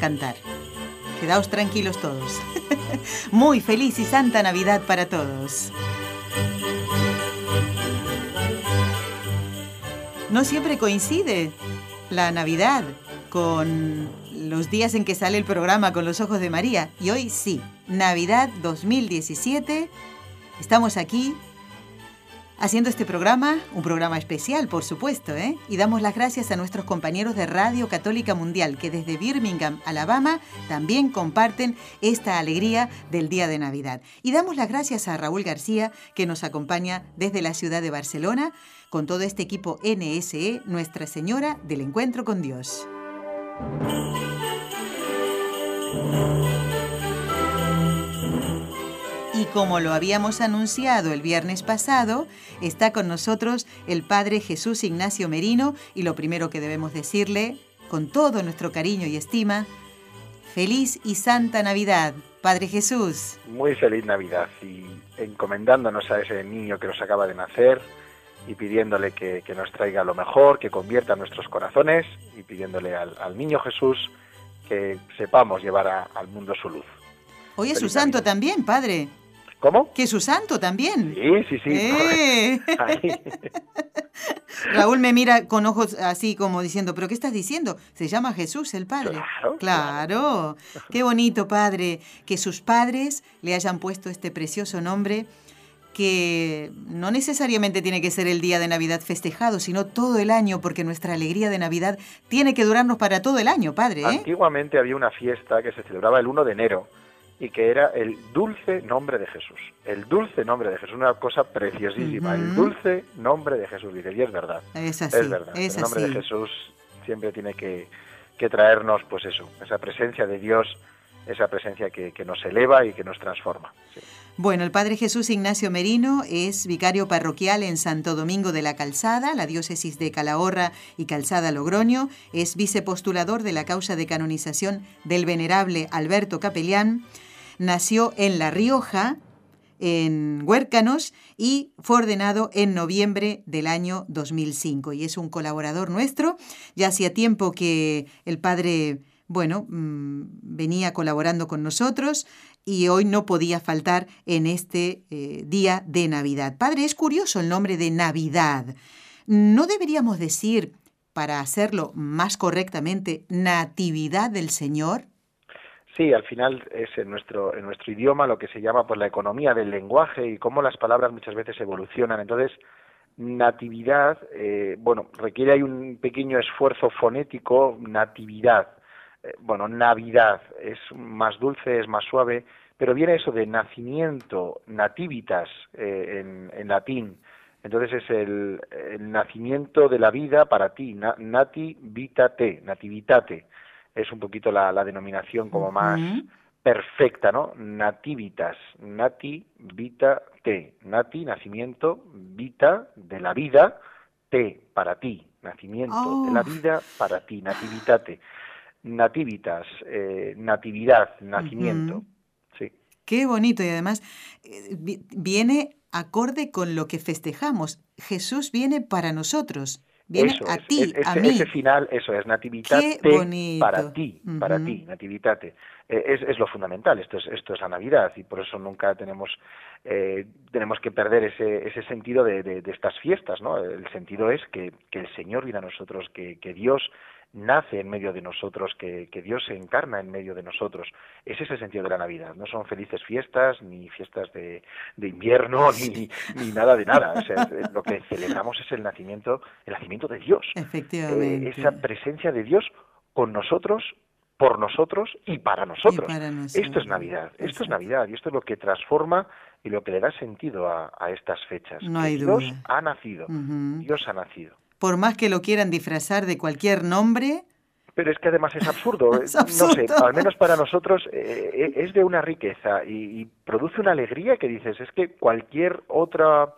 Cantar. Quedaos tranquilos todos. Muy feliz y santa Navidad para todos. No siempre coincide la Navidad con los días en que sale el programa con los ojos de María. Y hoy sí, Navidad 2017. Estamos aquí haciendo este programa, un programa especial, por supuesto, ¿eh? y damos las gracias a nuestros compañeros de Radio Católica Mundial que desde Birmingham, Alabama, también comparten esta alegría del día de Navidad. Y damos las gracias a Raúl García, que nos acompaña desde la ciudad de Barcelona, con todo este equipo NSE, Nuestra Señora del Encuentro con Dios. Y como lo habíamos anunciado el viernes pasado, está con nosotros el Padre Jesús Ignacio Merino y lo primero que debemos decirle, con todo nuestro cariño y estima, feliz y santa Navidad, Padre Jesús. Muy feliz Navidad y encomendándonos a ese niño que nos acaba de nacer y pidiéndole que, nos traiga lo mejor, que convierta nuestros corazones y pidiéndole al, niño Jesús que sepamos llevar al mundo su luz. Hoy es su santo también, Padre. ¿Cómo? Que su santo también. Sí, sí, sí. Eh. Raúl me mira con ojos así como diciendo, ¿pero qué estás diciendo? Se llama Jesús el Padre. Claro, claro. Qué bonito, Padre, que sus padres le hayan puesto este precioso nombre que no necesariamente tiene que ser el día de Navidad festejado, sino todo el año, porque nuestra alegría de Navidad tiene que durarnos para todo el año, Padre. ¿eh? Antiguamente había una fiesta que se celebraba el 1 de enero y que era el dulce nombre de Jesús. El dulce nombre de Jesús, una cosa preciosísima. El dulce nombre de Jesús, dice, y es verdad. Es así, es verdad. el nombre de Jesús siempre tiene que, traernos, pues eso, esa presencia de Dios, esa presencia que, nos eleva y que nos transforma. Bueno, el Padre Jesús Ignacio Merino es vicario parroquial en Santo Domingo de la Calzada, la diócesis de Calahorra y Calzada Logroño, es vicepostulador de la causa de canonización del venerable Alberto Capellán, nació en La Rioja, en Huércanos, y fue ordenado en noviembre del año 2005. Y es un colaborador nuestro. Ya hacía tiempo que el padre, bueno, mm, venía colaborando con nosotros y hoy no podía faltar en este eh, día de Navidad. Padre, es curioso el nombre de Navidad. ¿No deberíamos decir, para hacerlo más correctamente, Natividad del Señor? Sí, al final es en nuestro, en nuestro idioma lo que se llama pues, la economía del lenguaje y cómo las palabras muchas veces evolucionan. Entonces, natividad, eh, bueno, requiere hay un pequeño esfuerzo fonético, natividad. Eh, bueno, Navidad es más dulce, es más suave, pero viene eso de nacimiento, nativitas eh, en, en, latín. Entonces es el, nacimiento de la vida para ti, vitate, nativitate es un poquito la, denominación como más perfecta, ¿no? Nativitas, nati, vita, te. Nati, nacimiento, vita, de la vida, te, para ti. Nacimiento de la oh. vida, para ti, nativitate. Nativitas, eh, natividad, nacimiento. Sí. Qué bonito y además eh, viene acorde con lo que festejamos. Jesús viene para nosotros. Viene a ti, a mí. Ese final, eso es, nativitate para ti, para ti, nativitate. Eh, es, es, lo fundamental, esto es, esto es la Navidad y por eso nunca tenemos, eh, tenemos que perder ese, ese sentido de, de, estas fiestas, ¿no? El sentido es que, que el Señor viene a nosotros, que, que Dios nace en medio de nosotros, que, Dios se encarna en medio de nosotros. Ese es el sentido de la Navidad. No son felices fiestas, ni fiestas de, invierno, ni, ni, nada de nada. lo que celebramos es el nacimiento, el nacimiento de Dios. Efectivamente. Eh, esa presencia de Dios con nosotros por nosotros y para nosotros. Esto es Navidad, esto es Navidad y esto es lo que transforma y lo que le da sentido a, estas fechas. No hay Dios ha nacido, Dios ha nacido. Por más que lo quieran disfrazar de cualquier nombre, pero es que además es absurdo. No sé, al menos para nosotros eh, eh, es de una riqueza y, produce una alegría que dices, es que cualquier otra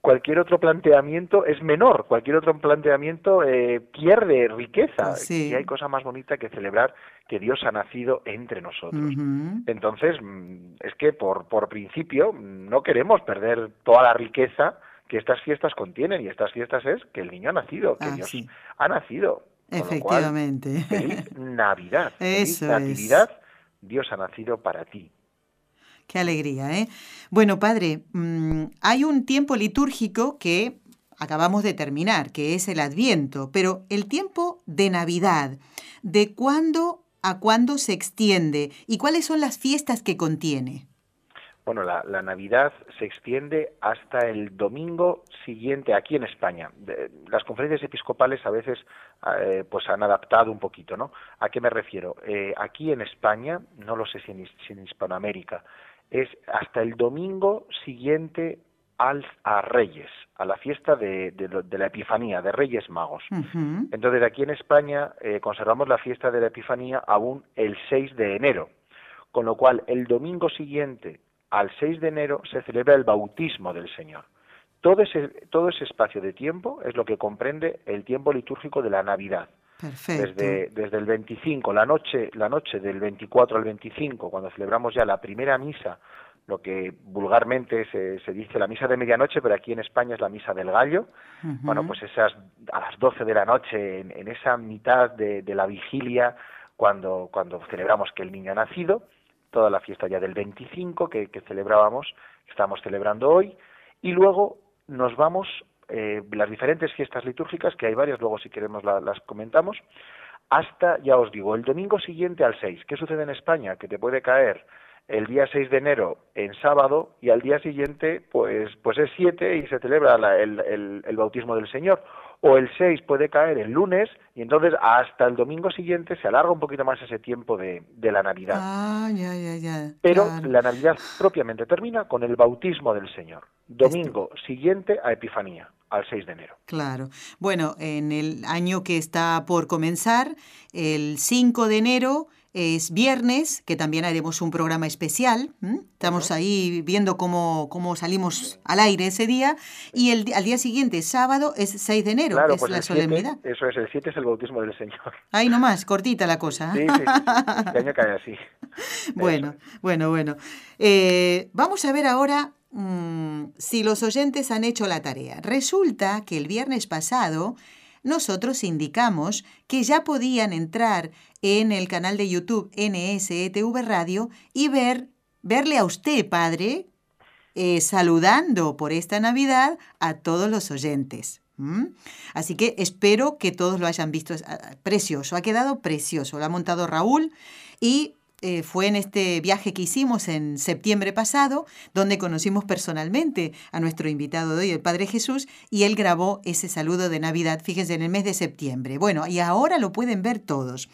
cualquier otro planteamiento es menor, cualquier otro planteamiento eh, pierde riqueza. Y hay cosa más bonita que celebrar que Dios ha nacido entre nosotros. Entonces, mm, es que por, por principio no queremos perder toda la riqueza que estas fiestas contienen y estas fiestas es que el niño ha nacido, que ah, Dios ha nacido. Efectivamente. feliz Navidad, feliz Natividad, Dios ha nacido para ti. Qué alegría, ¿eh? Bueno, padre, mm, hay un tiempo litúrgico que acabamos de terminar, que es el Adviento, pero el tiempo de Navidad, ¿de cuándo a cuándo se extiende y cuáles son las fiestas que contiene? Bueno, la, Navidad se extiende hasta el domingo siguiente aquí en España. las conferencias episcopales a veces eh, pues han adaptado un poquito, ¿no? ¿A qué me refiero? Eh, aquí en España, no lo sé si en, si en Hispanoamérica, es hasta el domingo siguiente al, a Reyes, a la fiesta de, la Epifanía, de Reyes Magos. Entonces, aquí en España eh, conservamos la fiesta de la Epifanía aún el 6 de enero, con lo cual el domingo siguiente al 6 de enero se celebra el bautismo del Señor. Todo ese, todo ese espacio de tiempo es lo que comprende el tiempo litúrgico de la Navidad. Desde, desde el 25, la noche, la noche del 24 al 25, cuando celebramos ya la primera misa, lo que vulgarmente se, se dice la misa de medianoche, pero aquí en España es la misa del gallo. Bueno, pues esas a las 12 de la noche, en, esa mitad de, la vigilia, cuando, cuando celebramos que el niño ha nacido, toda la fiesta ya del 25 que, celebrábamos, estamos celebrando hoy, y luego nos vamos eh, las diferentes fiestas litúrgicas, que hay varias, luego si queremos las comentamos, hasta, ya os digo, el domingo siguiente al 6. ¿Qué sucede en España? Que te puede caer el día 6 de enero en sábado y al día siguiente pues, pues es 7 y se celebra el, el, bautismo del Señor. O el 6 puede caer el lunes y entonces hasta el domingo siguiente se alarga un poquito más ese tiempo de, de la Navidad. Ah, ya, ya, ya. Pero la Navidad propiamente termina con el bautismo del Señor. Domingo siguiente a Epifanía al 6 de enero. Claro. Bueno, en el año que está por comenzar, el 5 de enero es viernes, que también haremos un programa especial. Estamos ahí viendo cómo, cómo salimos al aire ese día. Y el, al día siguiente, sábado, es 6 de enero, es pues la solemnidad. eso es, el 7 es el bautismo del Señor. Ahí nomás, cortita la cosa. ¿eh? Sí, sí, este año cae así. bueno, bueno, bueno. Eh, vamos a ver ahora Mm, si los oyentes han hecho la tarea. Resulta que el viernes pasado nosotros indicamos que ya podían entrar en el canal de YouTube NSETV Radio y ver, verle a usted, padre, eh, saludando por esta Navidad a todos los oyentes. Así que espero que todos lo hayan visto. Precioso, ha quedado precioso. Lo ha montado Raúl y eh, fue en este viaje que hicimos en septiembre pasado, donde conocimos personalmente a nuestro invitado de hoy, el Padre Jesús, y él grabó ese saludo de Navidad, fíjense, en el mes de septiembre. Bueno, y ahora lo pueden ver todos.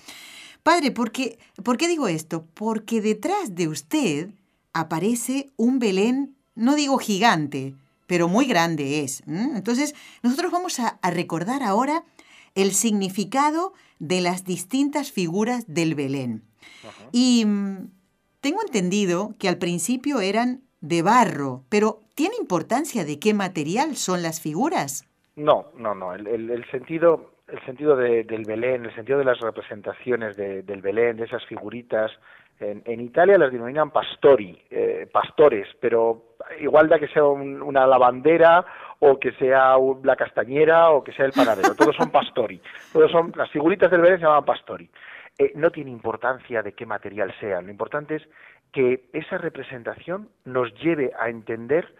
Padre, ¿por qué, ¿por qué digo esto? Porque detrás de usted aparece un Belén, no digo gigante, pero muy grande es. Entonces, nosotros vamos a recordar ahora el significado de las distintas figuras del Belén. Y mm, tengo entendido que al principio eran de barro, pero ¿tiene importancia de qué material son las figuras? No, no, no. El, sentido, el sentido del Belén, el sentido de las representaciones del Belén, de esas figuritas, en, Italia las denominan pastori, eh, pastores, pero igual da que sea una lavandera o que sea la castañera o que sea el panadero, todos son pastori, todos son las figuritas del Belén se llaman pastori. Eh, no tiene importancia de qué material sea. Lo importante es que esa representación nos lleve a entender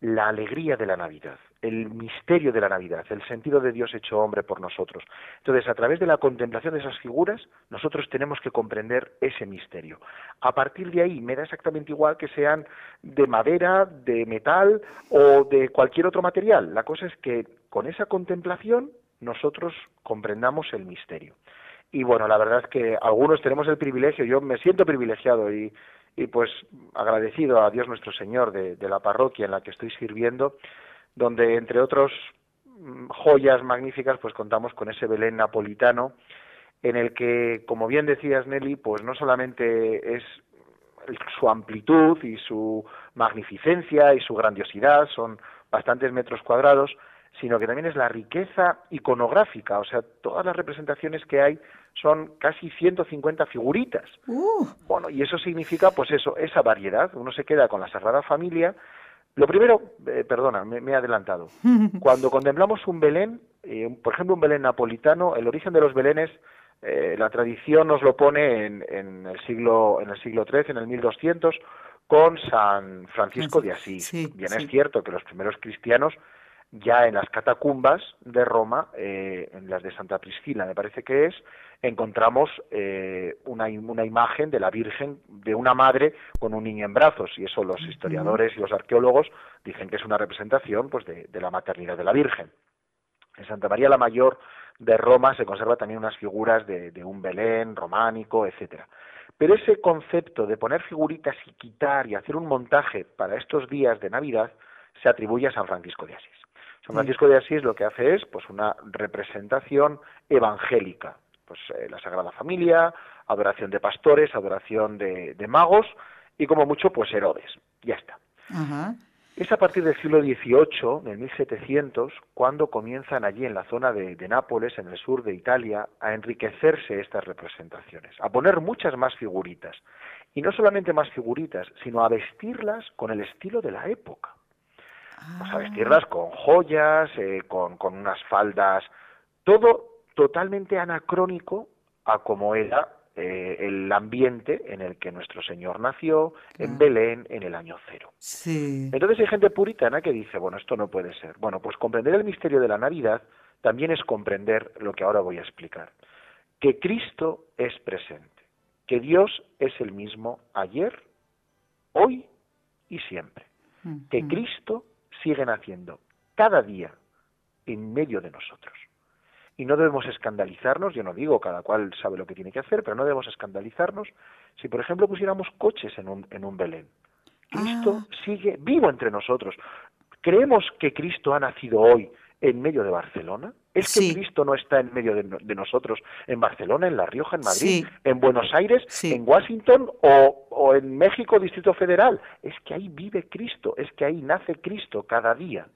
la alegría de la Navidad, el misterio de la Navidad, el sentido de Dios hecho hombre por nosotros. Entonces, a través de la contemplación de esas figuras, nosotros tenemos que comprender ese misterio. A partir de ahí, me da exactamente igual que sean de madera, de metal o de cualquier otro material. La cosa es que con esa contemplación nosotros comprendamos el misterio. Y bueno, la verdad es que algunos tenemos el privilegio, yo me siento privilegiado y, y pues agradecido a Dios nuestro Señor de, la parroquia en la que estoy sirviendo, donde entre otros mm, joyas magníficas pues contamos con ese Belén napolitano en el que, como bien decías Nelly, pues no solamente es su amplitud y su magnificencia y su grandiosidad, son bastantes metros cuadrados, sino que también es la riqueza iconográfica, o sea, todas las representaciones que hay son casi 150 figuritas. Uh. Bueno, y eso significa, pues eso, esa variedad. Uno se queda con la Sagrada Familia. Lo primero, eh, perdona, me, he adelantado. Cuando contemplamos un Belén, eh, por ejemplo, un Belén napolitano, el origen de los Belenes, eh, la tradición nos lo pone en, en, el siglo en el siglo XIII, en el 1200, con San Francisco de Asís. Bien es cierto que los primeros cristianos ya en las catacumbas de Roma, eh, en las de Santa Priscila, me parece que es, encontramos eh, una, una, imagen de la Virgen, de una madre con un niño en brazos, y eso los historiadores y los arqueólogos dicen que es una representación pues, de, la maternidad de la Virgen. En Santa María la Mayor de Roma se conserva también unas figuras de, de un Belén románico, etcétera. Pero ese concepto de poner figuritas y quitar y hacer un montaje para estos días de Navidad se atribuye a San Francisco de Asís. San Francisco de Asís lo que hace es pues una representación evangélica, pues eh, la Sagrada Familia, adoración de pastores, adoración de, magos y como mucho pues Herodes, ya está. Es a partir del siglo XVIII, del 1700, cuando comienzan allí en la zona de, de, Nápoles, en el sur de Italia, a enriquecerse estas representaciones, a poner muchas más figuritas. Y no solamente más figuritas, sino a vestirlas con el estilo de la época pues a vestirlas con joyas, eh, con, con unas faldas, todo totalmente anacrónico a como era eh, el ambiente en el que nuestro Señor nació, en Belén, en el año cero. Sí. Entonces hay gente puritana que dice, bueno, esto no puede ser. Bueno, pues comprender el misterio de la Navidad también es comprender lo que ahora voy a explicar. Que Cristo es presente, que Dios es el mismo ayer, hoy y siempre. Que Cristo siguen haciendo cada día en medio de nosotros. Y no debemos escandalizarnos, yo no digo cada cual sabe lo que tiene que hacer, pero no debemos escandalizarnos si, por ejemplo, pusiéramos coches en un, en un Belén. Cristo ah. sigue vivo entre nosotros. ¿Creemos que Cristo ha nacido hoy en medio de Barcelona? ¿Es que Cristo no está en medio de, nosotros en Barcelona, en La Rioja, en Madrid, en Buenos Aires, en Washington o, o, en México, Distrito Federal? Es que ahí vive Cristo, es que ahí nace Cristo cada día.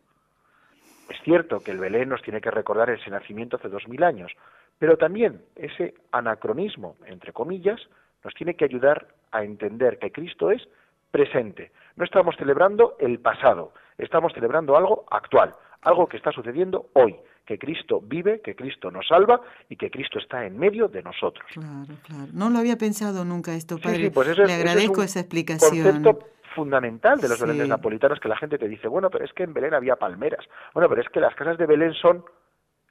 Es cierto que el Belén nos tiene que recordar ese nacimiento hace dos mil años, pero también ese anacronismo, entre comillas, nos tiene que ayudar a entender que Cristo es presente. No estamos celebrando el pasado, estamos celebrando algo actual, algo que está sucediendo hoy, que Cristo vive, que Cristo nos salva y que Cristo está en medio de nosotros. Claro, claro. No lo había pensado nunca esto, padre. Pues Le agradezco esa explicación. Concepto fundamental de los Belenes napolitanos que la gente te dice, bueno, pero es que en Belén había palmeras. Bueno, pero es que las casas de Belén son...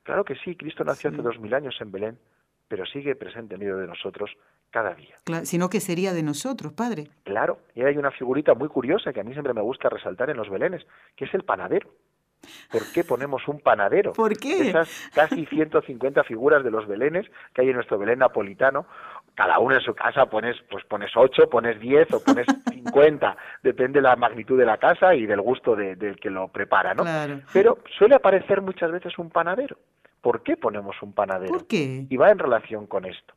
Claro que sí, Cristo nació hace dos mil años en Belén, pero sigue presente en medio de nosotros cada día. Claro, sino que sería de nosotros, padre. Claro, y hay una figurita muy curiosa que a mí siempre me gusta resaltar en los Belenes, que es el panadero. ¿Por qué ponemos un panadero? ¿Por qué? Esas casi 150 figuras de los belenes que hay en nuestro Belén napolitano, cada uno en su casa pones, pues pones 8, pones 10 o pones 50, depende de la magnitud de la casa y del gusto del que lo prepara, ¿no? Pero suele aparecer muchas veces un panadero. ¿Por qué ponemos un panadero? ¿Por qué? Y va en relación con esto.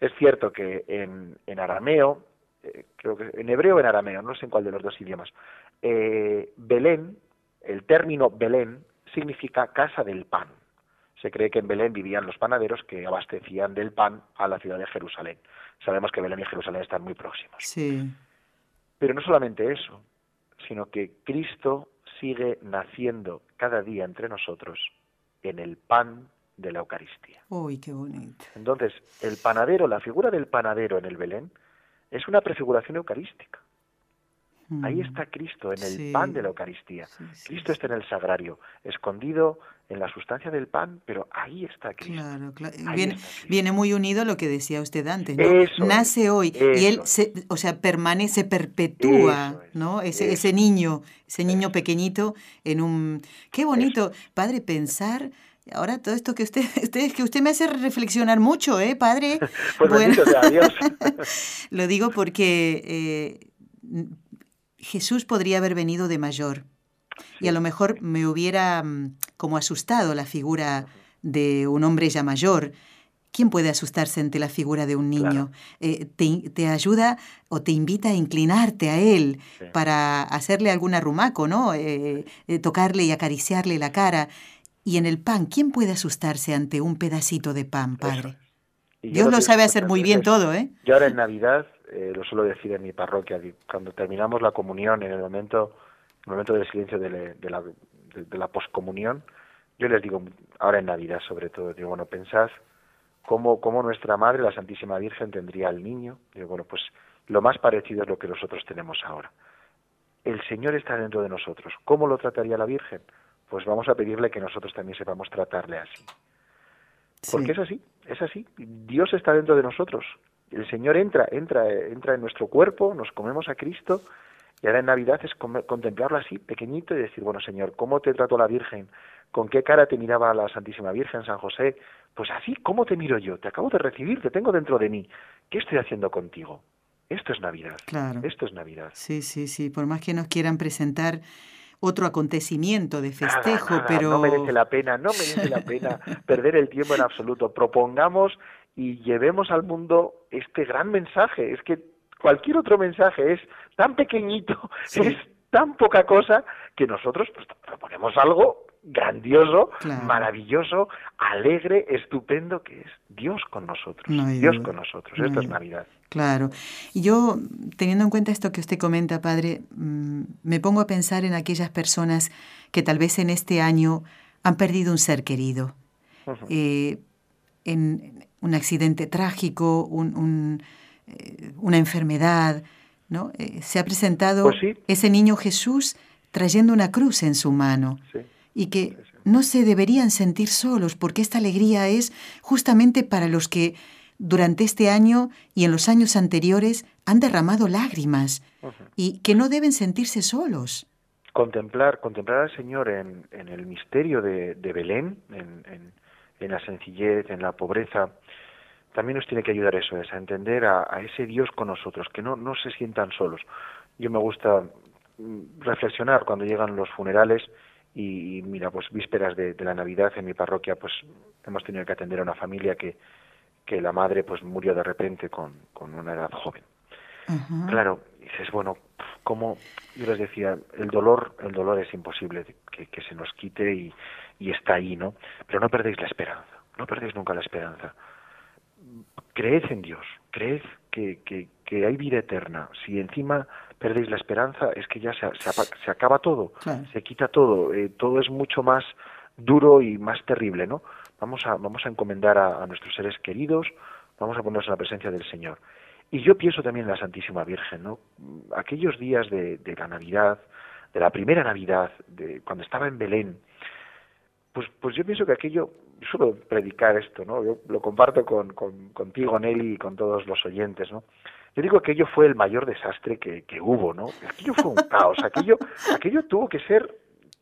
Es cierto que en, en arameo, eh, creo que en hebreo o en arameo, no sé en cuál de los dos idiomas, eh, Belén el término Belén significa casa del pan. Se cree que en Belén vivían los panaderos que abastecían del pan a la ciudad de Jerusalén. Sabemos que Belén y Jerusalén están muy próximos. Sí. Pero no solamente eso, sino que Cristo sigue naciendo cada día entre nosotros en el pan de la Eucaristía. ¡Uy, qué bonito! Entonces, el panadero, la figura del panadero en el Belén, es una prefiguración eucarística. Ahí está Cristo, en el pan de la Eucaristía. Cristo está en el sagrario, escondido en la sustancia del pan, pero ahí está Cristo. Claro, claro. Viene, muy unido a lo que decía usted antes, ¿no? Nace hoy y él, se, o sea, permanece, perpetúa, ¿no? Ese, ese niño, ese niño pequeñito en un... Qué bonito, padre, pensar... Ahora todo esto que usted, usted, que usted me hace reflexionar mucho, ¿eh, padre? pues bueno, lo digo porque eh, Jesús podría haber venido de mayor y a lo mejor me hubiera mm, como asustado la figura de un hombre ya mayor. ¿Quién puede asustarse ante la figura de un niño? Eh, te, ayuda o te invita a inclinarte a él para hacerle algún arrumaco, ¿no? Eh, eh, tocarle y acariciarle la cara. Y en el pan, ¿quién puede asustarse ante un pedacito de pan, padre? Dios lo sabe hacer muy bien todo, ¿eh? Yo ahora en Navidad, lo suelo decir en mi parroquia, cuando terminamos la comunión, en el momento el momento del silencio de, la, de, la poscomunión, yo les digo, ahora en Navidad sobre todo, digo, bueno, pensad cómo, cómo nuestra Madre, la Santísima Virgen, tendría al niño. Digo, bueno, pues lo más parecido es lo que nosotros tenemos ahora. El Señor está dentro de nosotros. ¿Cómo lo trataría la Virgen? Pues vamos a pedirle que nosotros también sepamos tratarle así. Porque es así, es así. Dios está dentro de nosotros. El Señor entra, entra, entra en nuestro cuerpo, nos comemos a Cristo y ahora en Navidad es contemplarlo así, pequeñito, y decir, bueno, Señor, ¿cómo te trató la Virgen? ¿Con qué cara te miraba la Santísima Virgen, San José? Pues así, ¿cómo te miro yo? Te acabo de recibir, te tengo dentro de mí. ¿Qué estoy haciendo contigo? Esto es Navidad. Claro. Esto es Navidad. Sí, sí, sí. Por más que nos quieran presentar otro acontecimiento de festejo, pero... No merece la pena, no merece la pena perder el tiempo en absoluto. Propongamos y llevemos al mundo este gran mensaje. Es que cualquier otro mensaje es tan pequeñito, es tan poca cosa que nosotros pues, proponemos algo grandioso, maravilloso, alegre, estupendo, que es Dios con nosotros. Dios con nosotros. Esto es Navidad. Claro. Y yo, teniendo en cuenta esto que usted comenta, padre, mm, me pongo a pensar en aquellas personas que tal vez en este año han perdido un ser querido. Eh, en un accidente trágico, un eh, una enfermedad, ¿no? Eh, se ha presentado pues ese niño Jesús trayendo una cruz en su mano y que no se deberían sentir solos porque esta alegría es justamente para los que durante este año y en los años anteriores han derramado lágrimas y que no deben sentirse solos. Contemplar, contemplar al Señor en, el misterio de, Belén, en, la sencillez, en la pobreza, también nos tiene que ayudar eso, es a entender a, ese Dios con nosotros, que no, no se sientan solos. Yo me gusta mm, reflexionar cuando llegan los funerales y, mira, pues vísperas de, la Navidad en mi parroquia, pues hemos tenido que atender a una familia que, que la madre pues murió de repente con, con una edad joven. Claro, dices, bueno, como yo les decía, el dolor, el dolor es imposible que, que se nos quite y, y está ahí, ¿no? Pero no perdéis la esperanza, no perdéis nunca la esperanza creed en Dios, creed que, que, hay vida eterna. Si encima perdéis la esperanza, es que ya se, se, acaba todo, se quita todo, eh, todo es mucho más duro y más terrible, ¿no? Vamos a, vamos a encomendar a, nuestros seres queridos, vamos a ponernos en la presencia del Señor. Y yo pienso también en la Santísima Virgen, ¿no? Aquellos días de, de la Navidad, de la primera Navidad, de cuando estaba en Belén, pues, pues yo pienso que aquello, suelo predicar esto, ¿no? Yo lo comparto con, con, contigo, Nelly, y con todos los oyentes, ¿no? Yo digo que aquello fue el mayor desastre que, que hubo, ¿no? Aquello fue un caos, aquello, aquello tuvo que ser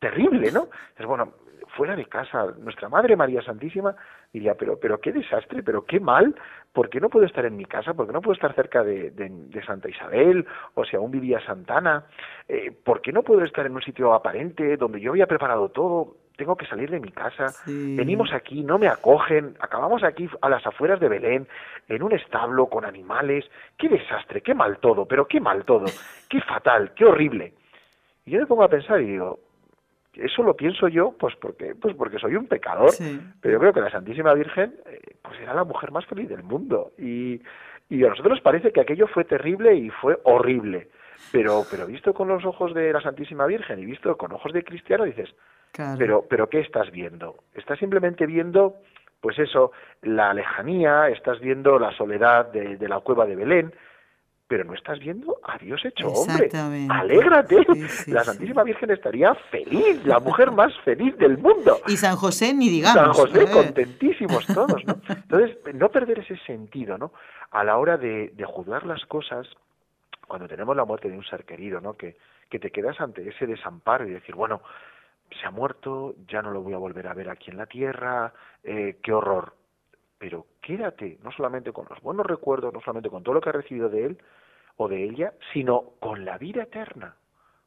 terrible, ¿no? Es bueno, fuera de casa, nuestra Madre María Santísima diría, pero, pero qué desastre, pero qué mal, ¿por qué no puedo estar en mi casa? ¿Por qué no puedo estar cerca de, de, Santa Isabel? O si aún vivía Santana, eh, ¿por qué no puedo estar en un sitio aparente donde yo había preparado todo? tengo que salir de mi casa, venimos aquí, no me acogen, acabamos aquí a las afueras de Belén, en un establo con animales, qué desastre, qué mal todo, pero qué mal todo, qué fatal, qué horrible. Y yo me pongo a pensar y digo, eso lo pienso yo, pues porque, pues porque soy un pecador, pero yo creo que la Santísima Virgen, eh, pues era la mujer más feliz del mundo y, y a nosotros nos parece que aquello fue terrible y fue horrible. Pero, pero visto con los ojos de la Santísima Virgen y visto con ojos de cristiano, dices, pero, pero ¿qué estás viendo? Estás simplemente viendo, pues eso, la lejanía, estás viendo la soledad de, la cueva de Belén, pero no estás viendo a Dios hecho hombre. Alégrate. la Santísima Virgen estaría feliz, la mujer más feliz del mundo. Y San José ni digamos. San José eh. contentísimos todos, ¿no? Entonces, no perder ese sentido, ¿no? A la hora de, de juzgar las cosas, cuando tenemos la muerte de un ser querido, ¿no? Que, que te quedas ante ese desamparo y decir, bueno, se ha muerto, ya no lo voy a volver a ver aquí en la tierra, eh, qué horror. Pero quédate no solamente con los buenos recuerdos, no solamente con todo lo que has recibido de él o de ella, sino con la vida eterna,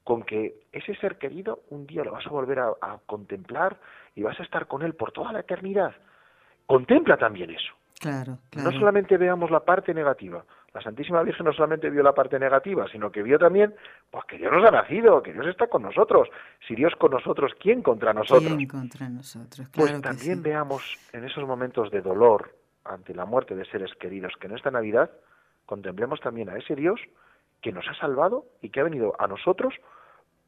con que ese ser querido un día lo vas a volver a, contemplar y vas a estar con él por toda la eternidad. Contempla también eso. Claro, claro. No solamente veamos la parte negativa, la Santísima Virgen no solamente vio la parte negativa, sino que vio también pues que Dios nos ha nacido, que Dios está con nosotros. Si Dios con nosotros, ¿quién contra nosotros? ¿Quién contra nosotros? pues también veamos en esos momentos de dolor ante la muerte de seres queridos que en esta Navidad contemplemos también a ese Dios que nos ha salvado y que ha venido a nosotros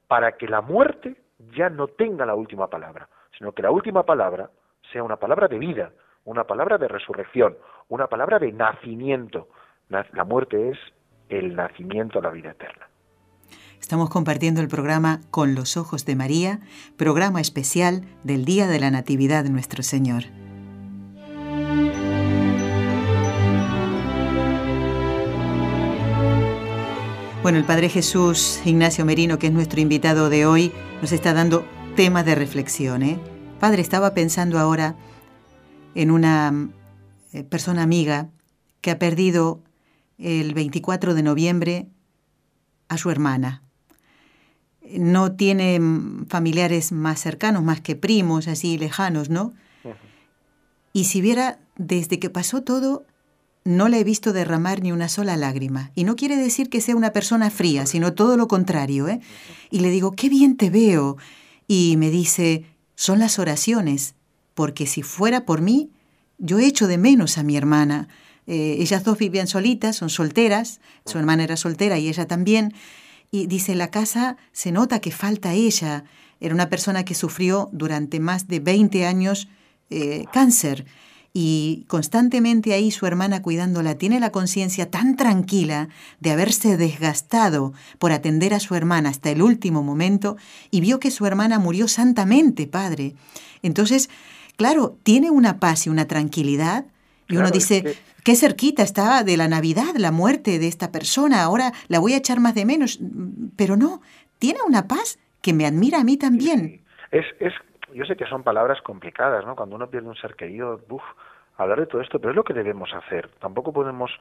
para que la muerte ya no tenga la última palabra, sino que la última palabra sea una palabra de vida, una palabra de resurrección, una palabra de nacimiento, la muerte es el nacimiento a la vida eterna. Estamos compartiendo el programa Con los Ojos de María, programa especial del Día de la Natividad de nuestro Señor. Bueno, el Padre Jesús Ignacio Merino, que es nuestro invitado de hoy, nos está dando temas de reflexión. ¿eh? Padre, estaba pensando ahora en una eh, persona amiga que ha perdido el 24 de noviembre a su hermana. No tiene familiares más cercanos, más que primos, así lejanos, ¿no? Y si viera, desde que pasó todo, no le he visto derramar ni una sola lágrima. Y no quiere decir que sea una persona fría, sino todo lo contrario, ¿eh? Y le digo, qué bien te veo. Y me dice, son las oraciones, porque si fuera por mí, yo echo de menos a mi hermana. Eh, ellas dos vivían solitas, son solteras, su hermana era soltera y ella también. Y dice, la casa se nota que falta ella. Era una persona que sufrió durante más de 20 años eh, cáncer y constantemente ahí su hermana cuidándola tiene la conciencia tan tranquila de haberse desgastado por atender a su hermana hasta el último momento y vio que su hermana murió santamente, padre. Entonces, claro, tiene una paz y una tranquilidad y uno dice, qué cerquita estaba de la Navidad, la muerte de esta persona, ahora la voy a echar más de menos, pero no, tiene una paz que me admira a mí también. Es, es, yo sé que son palabras complicadas, ¿no? Cuando uno pierde un ser querido, uf, hablar de todo esto, pero es lo que debemos hacer. Tampoco podemos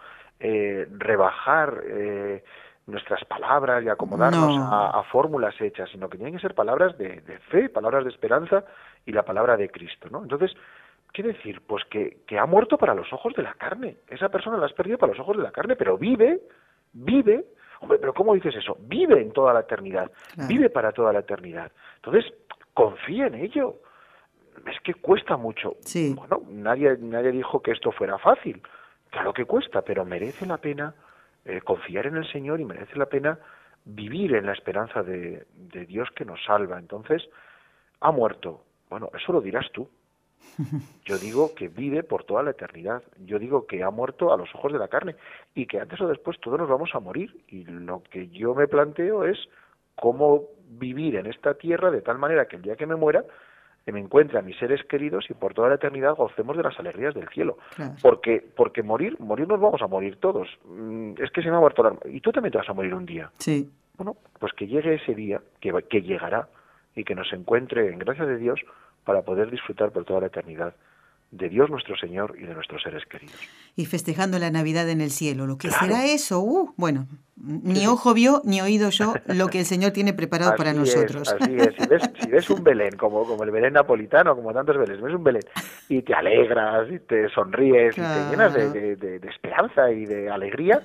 eh, rebajar eh, nuestras palabras y acomodarnos a, fórmulas hechas, sino que tienen que ser palabras de, de, fe, palabras de esperanza y la palabra de Cristo, ¿no? Entonces, ¿Qué decir? Pues que, que ha muerto para los ojos de la carne. Esa persona la has perdido para los ojos de la carne, pero vive, vive. Hombre, pero ¿cómo dices eso? Vive en toda la eternidad. Vive para toda la eternidad. Entonces, confía en ello. Es que cuesta mucho. Sí. Bueno, nadie, nadie dijo que esto fuera fácil. Claro que cuesta, pero merece la pena eh, confiar en el Señor y merece la pena vivir en la esperanza de, de Dios que nos salva. Entonces, ha muerto. Bueno, eso lo dirás tú. Yo digo que vive por toda la eternidad. Yo digo que ha muerto a los ojos de la carne y que antes o después todos nos vamos a morir. Y lo que yo me planteo es cómo vivir en esta tierra de tal manera que el día que me muera me encuentre a mis seres queridos y por toda la eternidad gocemos de las alegrías del cielo. Porque porque morir, morir nos vamos a morir todos. Mm, es que se me ha muerto la... Y tú también te vas a morir un día. Sí. Bueno, pues que llegue ese día, que, que llegará, y que nos encuentre, en gracia de Dios, para poder disfrutar por toda la eternidad de Dios nuestro Señor y de nuestros seres queridos. Y festejando la Navidad en el cielo. Lo que será eso, uh, bueno, ni ojo vio ni oído yo lo que el Señor tiene preparado para nosotros. así es, si ves, un Belén, como, como el Belén napolitano, como tantos Belén, ves un Belén y te alegras y te sonríes y te llenas de, esperanza y de alegría,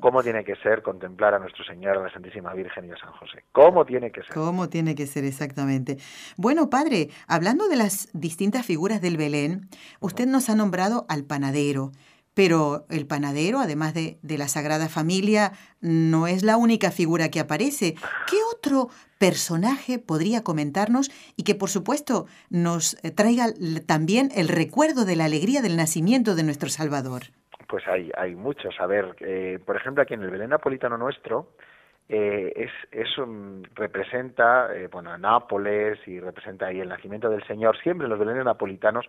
¿cómo tiene que ser contemplar a nuestro Señor, a la Santísima Virgen y a San José? ¿Cómo tiene que ser? ¿Cómo tiene que ser exactamente? Bueno, padre, hablando de las distintas figuras del Belén, usted nos ha nombrado al panadero. Pero el panadero, además de, la Sagrada Familia, no es la única figura que aparece. ¿Qué otro personaje podría comentarnos y que por supuesto nos traiga también el recuerdo de la alegría del nacimiento de nuestro Salvador? Pues hay, hay muchos. A ver, eh, por ejemplo, aquí en el Belén Napolitano nuestro, eh, es, eso representa, eh, bueno, Nápoles y representa ahí el nacimiento del Señor, siempre los belenes napolitanos,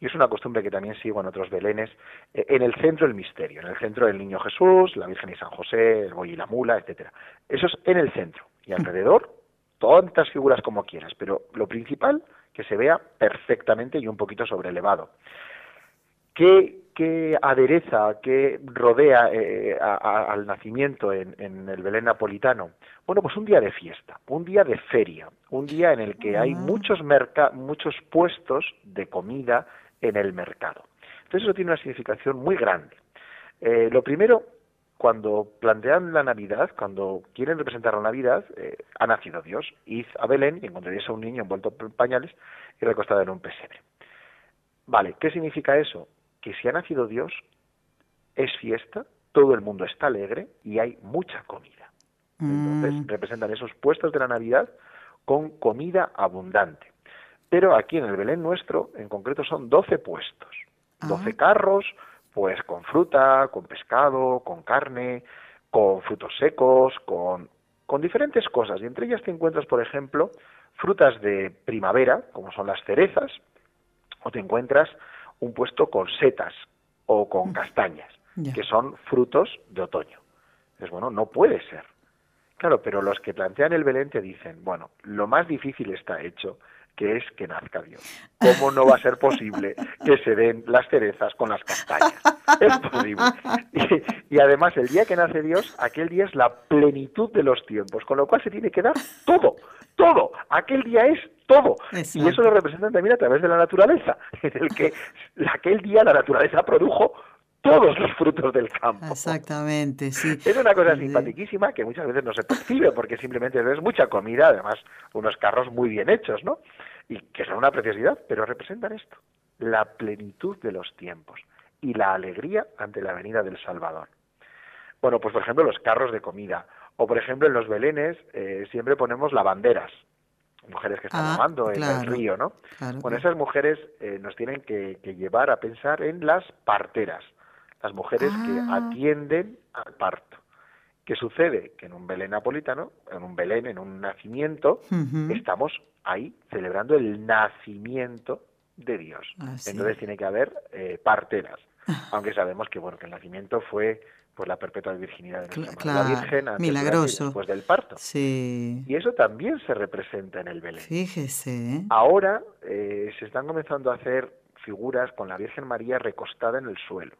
y es una costumbre que también sigo en otros belenes, eh, en el centro el misterio, en el centro el niño Jesús, la Virgen y San José, el buey y la mula, etcétera. Eso es en el centro, y alrededor, tantas figuras como quieras, pero lo principal, que se vea perfectamente y un poquito sobrelevado. ¿Qué, qué adereza, qué rodea eh, al nacimiento en, el Belén napolitano? Bueno, pues un día de fiesta, un día de feria, un día en el que hay ah. muchos, muchos puestos de comida en el mercado. Entonces eso tiene una significación muy grande. Eh, lo primero, cuando plantean la Navidad, cuando quieren representar la Navidad, eh, ha nacido Dios. Id a Belén y encontraréis a un niño envuelto en pañales y recostado en un pesebre. Vale, ¿qué significa eso? Que si ha nacido Dios, es fiesta, todo el mundo está alegre y hay mucha comida. Entonces mm. representan esos puestos de la Navidad con comida abundante. Pero aquí en el Belén nuestro, en concreto, son 12 puestos. 12 ah. carros, pues con fruta, con pescado, con carne, con frutos secos, con, con diferentes cosas. Y entre ellas te encuentras, por ejemplo, frutas de primavera, como son las cerezas, o te encuentras un puesto con setas o con castañas, que son frutos de otoño. Es bueno, no puede ser. Claro, pero los que plantean el Belén te dicen, bueno, lo más difícil está hecho, que es que nazca Dios. ¿Cómo no va a ser posible que se den las cerezas con las castañas? Es posible. Y, y, además, el día que nace Dios, aquel día es la plenitud de los tiempos, con lo cual se tiene que dar todo, todo. Aquel día es todo. Y eso lo representan también a través de la naturaleza, en el que aquel día la naturaleza produjo todos los frutos del campo. Exactamente, sí. Es una cosa simpaticísima que muchas veces no se percibe porque simplemente ves mucha comida, además unos carros muy bien hechos, ¿no? Y que son una preciosidad, pero representan esto, la plenitud de los tiempos y la alegría ante la venida del Salvador. Bueno, pues por ejemplo los carros de comida, o por ejemplo en los belenes eh, siempre ponemos lavanderas, mujeres que están ah, en el río, ¿no? bueno, esas mujeres eh, nos tienen que, llevar a pensar en las parteras, las mujeres que ah. atienden al parto. ¿Qué sucede? Que en un Belén napolitano, en un Belén, en un nacimiento, estamos ahí celebrando el nacimiento de Dios. Entonces tiene que haber eh, parteras. Aunque sabemos que bueno que el nacimiento fue pues la perpetua virginidad de nuestra la Virgen antes milagroso. después del parto. Sí. Y eso también se representa en el Belén. Fíjese. ¿eh? Ahora eh, se están comenzando a hacer figuras con la Virgen María recostada en el suelo.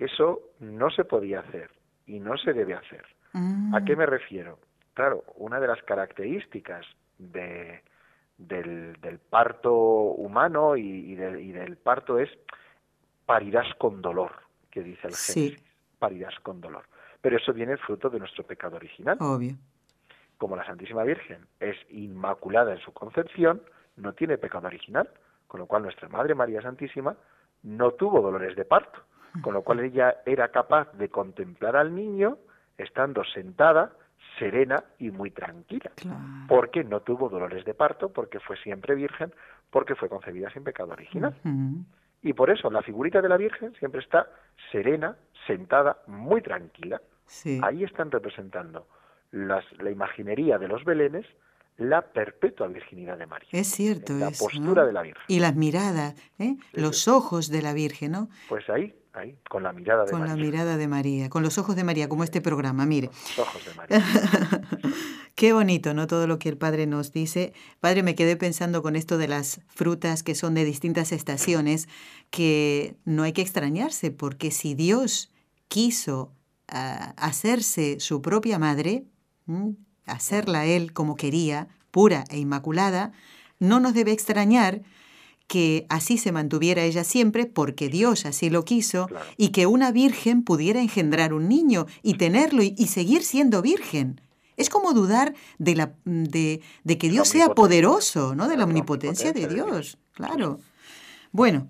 Eso no se podía hacer y no se debe hacer. ¿A qué me refiero? Claro, una de las características de, del, parto humano y, del parto es parirás con dolor, que dice el Génesis parirás con dolor. Pero eso viene fruto de nuestro pecado original. Obvio. Como la Santísima Virgen es inmaculada en su concepción, no tiene pecado original, con lo cual nuestra Madre María Santísima no tuvo dolores de parto, con lo cual ella era capaz de contemplar al niño estando sentada, serena y muy tranquila, porque no tuvo dolores de parto, porque fue siempre virgen, porque fue concebida sin pecado original. Y por eso la figurita de la Virgen siempre está serena, sentada, muy tranquila. Ahí están representando las, la imaginería de los belenes, la perpetua virginidad de María. Es cierto, la postura de la Virgen. Y las miradas, ¿eh? los ojos de la Virgen, ¿no? Pues ahí, ahí, con la mirada de María. Con la mirada de María, con los ojos de María, como este programa, mire. Los ojos de María. Qué bonito, ¿no? Todo lo que el Padre nos dice. Padre, me quedé pensando con esto de las frutas que son de distintas estaciones, que no hay que extrañarse, porque si Dios quiso ah, hacerse su propia madre, hacerla Él como quería, pura e inmaculada, no nos debe extrañar que así se mantuviera ella siempre porque Dios así lo quiso y que una virgen pudiera engendrar un niño y tenerlo y seguir siendo virgen. Es como dudar de, la, de, que Dios sea poderoso, ¿no? De la omnipotencia de Dios, claro. Bueno,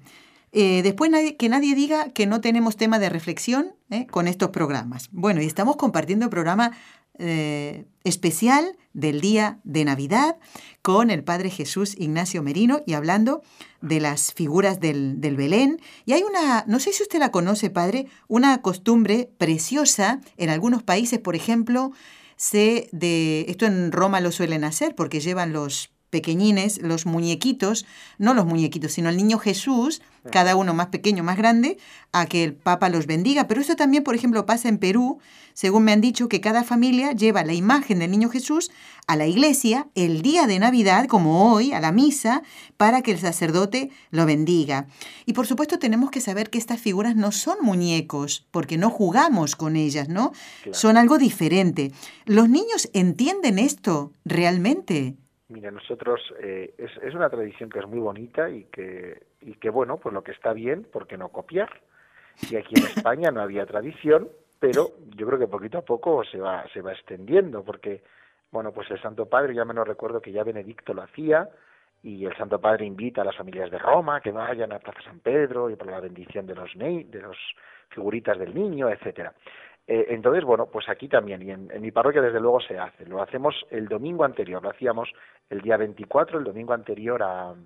eh, después que nadie diga que no tenemos tema de reflexión ¿eh? con estos programas. Bueno, y estamos compartiendo el programa eh, especial del día de Navidad con el Padre Jesús Ignacio Merino y hablando de las figuras del, del, Belén. Y hay una, no sé si usted la conoce, Padre, una costumbre preciosa en algunos países, por ejemplo, se de, esto en Roma lo suelen hacer porque llevan los pequeñines, los muñequitos, no los muñequitos, sino el niño Jesús, cada uno más pequeño, más grande, a que el Papa los bendiga. Pero eso también, por ejemplo, pasa en Perú, según me han dicho, que cada familia lleva la imagen del niño Jesús a la iglesia el día de Navidad, como hoy, a la misa, para que el sacerdote lo bendiga. Y por supuesto tenemos que saber que estas figuras no son muñecos, porque no jugamos con ellas, ¿no? Son algo diferente. ¿Los niños entienden esto realmente? Mira, nosotros eh, es, es, una tradición que es muy bonita y que, y que, bueno, pues lo que está bien, ¿por qué no copiar? Y aquí en España no había tradición, pero yo creo que poquito a poco se va, se va extendiendo, porque, bueno, pues el Santo Padre, ya me lo recuerdo que ya Benedicto lo hacía, y el Santo Padre invita a las familias de Roma que vayan a Plaza San Pedro y por la bendición de los, de los figuritas del niño, etcétera. Eh, entonces, bueno, pues aquí también, y en, mi parroquia desde luego se hace. Lo hacemos el domingo anterior, lo hacíamos el día 24, el domingo anterior a,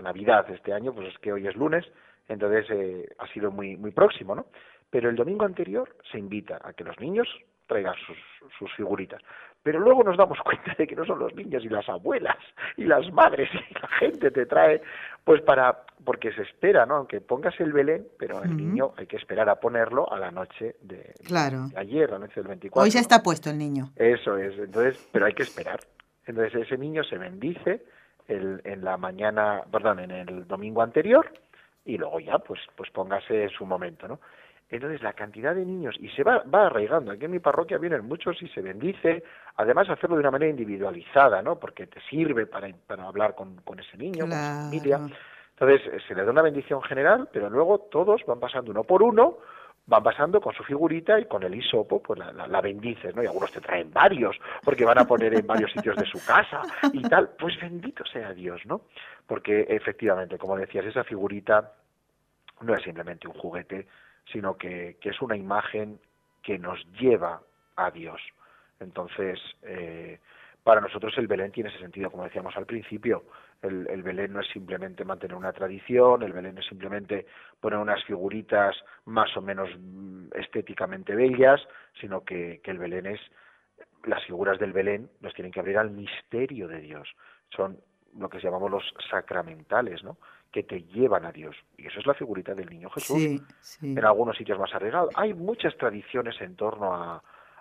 Navidad. Este año, pues es que hoy es lunes, entonces eh, ha sido muy, muy próximo, ¿no? Pero el domingo anterior se invita a que los niños traigan sus, sus figuritas. Pero luego nos damos cuenta de que no son los niños y las abuelas y las madres y la gente te trae, pues para, porque se espera, ¿no? Aunque pongas el Belén, pero el niño hay que esperar a ponerlo a la noche de, claro. ayer, la noche del 24. Hoy ya está puesto el niño. Eso es, entonces, pero hay que esperar. Entonces ese niño se bendice el, en la mañana, perdón, en el domingo anterior y luego ya, pues, pues póngase su momento, ¿no? Entonces la cantidad de niños, y se va, va arraigando, aquí en mi parroquia vienen muchos y se bendice, además hacerlo de una manera individualizada, ¿no? Porque te sirve para, para hablar con, con ese niño, con esa familia. Entonces eh, se le da una bendición general, pero luego todos van pasando uno por uno, van pasando con su figurita y con el hisopo, pues la, la, bendices, ¿no? Y algunos te traen varios, porque van a poner en varios sitios de su casa y tal. Pues bendito sea Dios, ¿no? Porque efectivamente, como decías, esa figurita no es simplemente un juguete, sino que, que es una imagen que nos lleva a Dios. Entonces, eh, para nosotros el Belén tiene ese sentido, como decíamos al principio. El, el, Belén no es simplemente mantener una tradición, el Belén es simplemente poner unas figuritas más o menos mm, estéticamente bellas, sino que, que el Belén es, las figuras del Belén nos tienen que abrir al misterio de Dios. Son lo que llamamos los sacramentales, ¿no? Que te llevan a Dios. Y eso es la figurita del niño Jesús. En algunos sitios más arreglado. Hay muchas tradiciones en torno a,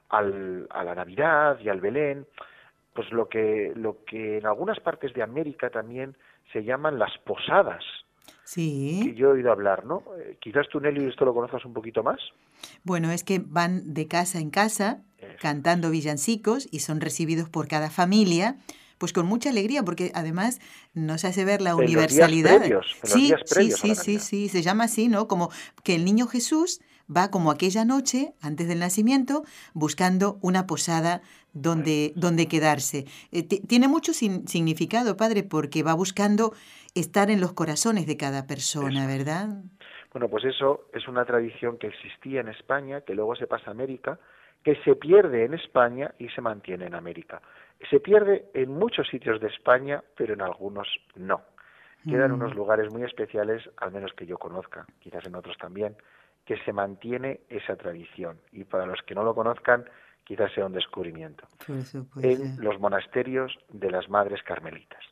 al, a la Navidad y al Belén. Pues lo que, lo que en algunas partes de América también se llaman las posadas. Sí. Que yo he oído hablar, ¿no? Eh, quizás tú, Nelly, esto lo conoces un poquito más. Bueno, es que van de casa en casa cantando villancicos y son recibidos por cada familia pues con mucha alegría, porque además nos hace ver la universalidad. sí, sí, sí, sí, sí, se llama así, ¿no? Como que el niño Jesús va como aquella noche, antes del nacimiento, buscando una posada donde, donde quedarse. Eh, tiene mucho significado, padre, porque va buscando estar en los corazones de cada persona, ¿verdad? Bueno, pues eso es una tradición que existía en España, que luego se pasa a América, que se pierde en España y se mantiene en América. Se pierde en muchos sitios de España, pero en algunos no. Quedan mm. unos lugares muy especiales, al menos que yo conozca, quizás en otros también, que se mantiene esa tradición. Y para los que no lo conozcan, quizás sea un descubrimiento. en los monasterios de las Madres Carmelitas.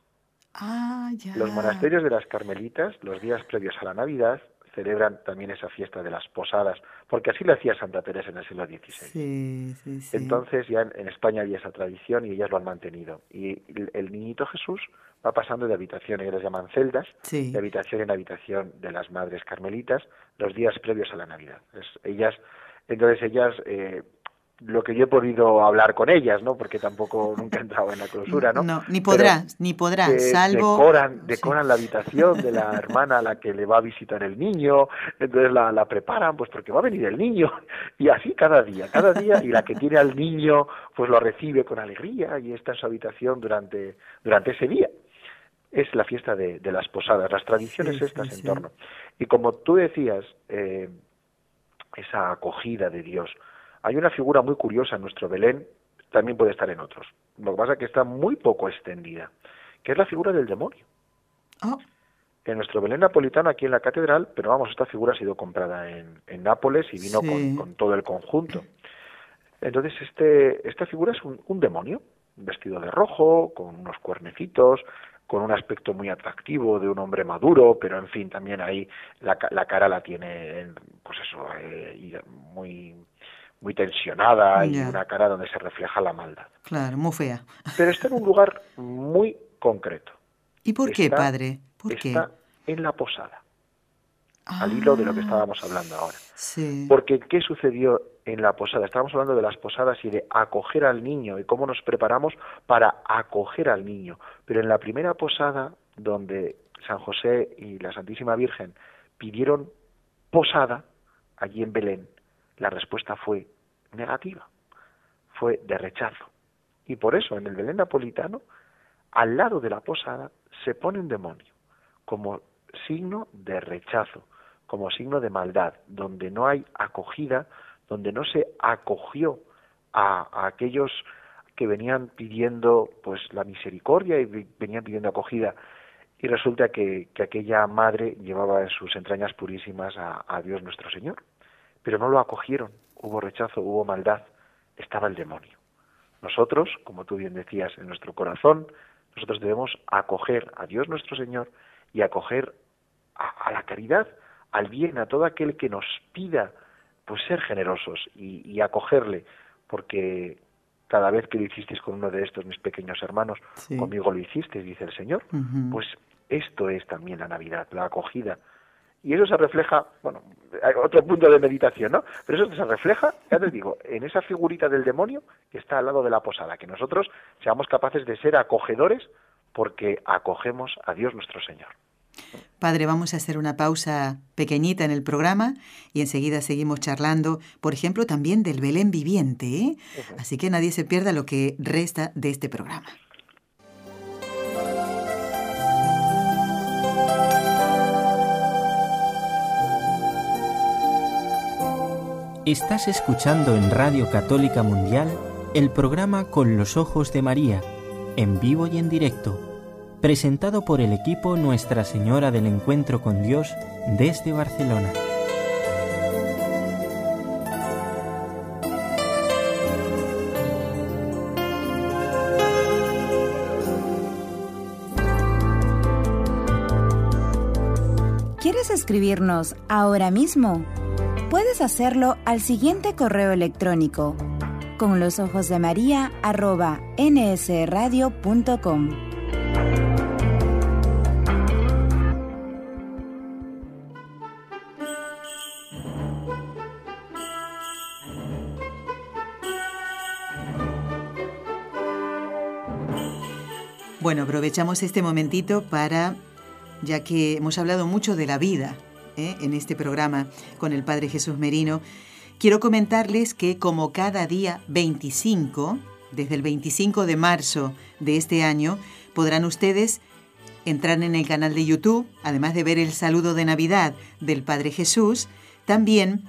Ah, los monasterios de las Carmelitas, los días previos a la Navidad, celebran también esa fiesta de las posadas, porque así lo hacía Santa Teresa en el siglo XVI. Entonces ya en, España había esa tradición y ellas lo han mantenido. Y el, niñito Jesús va pasando de habitación, ellas llaman celdas, de habitación en habitación de las madres carmelitas, los días previos a la Navidad. ellas, entonces ellas eh, lo que yo he podido hablar con ellas, ¿no? Porque tampoco nunca he entrado en la clausura, ¿no? No, ni podrá, ni podrá, salvo... Decoran, decoran la habitación de la hermana a la que le va a visitar el niño, entonces la, la preparan, pues porque va a venir el niño, y así cada día, cada día, y la que tiene al niño, pues lo recibe con alegría y está en su habitación durante, durante ese día. Es la fiesta de, de las posadas, las tradiciones estas en torno. Y como tú decías, eh, esa acogida de Dios, hay una figura muy curiosa en nuestro Belén, también puede estar en otros. Lo que pasa es que está muy poco extendida, que es la figura del demonio. Oh. En nuestro Belén napolitano, aquí en la catedral, pero vamos, esta figura ha sido comprada en, en Nápoles y vino Sí. con, con todo el conjunto. Entonces, este, esta figura es un, un demonio, vestido de rojo, con unos cuernecitos, con un aspecto muy atractivo de un hombre maduro, pero en fin, también ahí la, la cara la tiene, en, pues eso, eh, muy, muy tensionada y una cara donde se refleja la maldad. Claro, muy fea. Pero está en un lugar muy concreto. ¿Y por qué, padre? ¿Por qué? Está en la posada, al hilo de lo que Ah, estábamos hablando ahora. Sí. Porque ¿qué sucedió en la posada? Estábamos hablando de las posadas y de acoger al niño y cómo nos preparamos para acoger al niño. Pero en la primera posada, donde San José y la Santísima Virgen pidieron posada, allí en Belén, la respuesta fue negativa, fue de rechazo. Y por eso en el Belén napolitano, al lado de la posada, se pone un demonio, como signo de rechazo, como signo de maldad, donde no hay acogida, donde no se acogió a, aquellos que venían pidiendo pues la misericordia y venían pidiendo acogida. Y resulta que, que aquella madre llevaba en sus entrañas purísimas a Dios nuestro Señor pero no lo acogieron, hubo rechazo, hubo maldad, estaba el demonio. Nosotros, como tú bien decías, en nuestro corazón, nosotros debemos acoger a Dios nuestro Señor y acoger a, a la caridad, al bien, a todo aquel que nos pida, pues ser generosos y, y acogerle, porque cada vez que lo hicisteis con uno de estos mis pequeños hermanos, Sí. conmigo lo hicisteis, dice el Señor. Pues esto es también la Navidad, la acogida. Y eso se refleja, bueno, hay otro punto de meditación, ¿no? Pero eso se refleja, ya te digo, en esa figurita del demonio que está al lado de la posada, que nosotros seamos capaces de ser acogedores porque acogemos a Dios nuestro Señor. Padre, vamos a hacer una pausa pequeñita en el programa y enseguida seguimos charlando, por ejemplo, también del Belén viviente. ¿eh? Así que nadie se pierda lo que resta de este programa. Estás escuchando en Radio Católica Mundial el programa Con los Ojos de María, en vivo y en directo, presentado por el equipo Nuestra Señora del Encuentro con Dios desde Barcelona. ¿Quieres escribirnos ahora mismo? Puedes hacerlo al siguiente correo electrónico con los ojos de María arroba nsradio.com. Bueno, aprovechamos este momentito para, ya que hemos hablado mucho de la vida ¿eh? en este programa con el Padre Jesús Merino, quiero comentarles que como cada día 25, desde el 25 de marzo de este año, podrán ustedes entrar en el canal de YouTube, además de ver el saludo de Navidad del Padre Jesús, también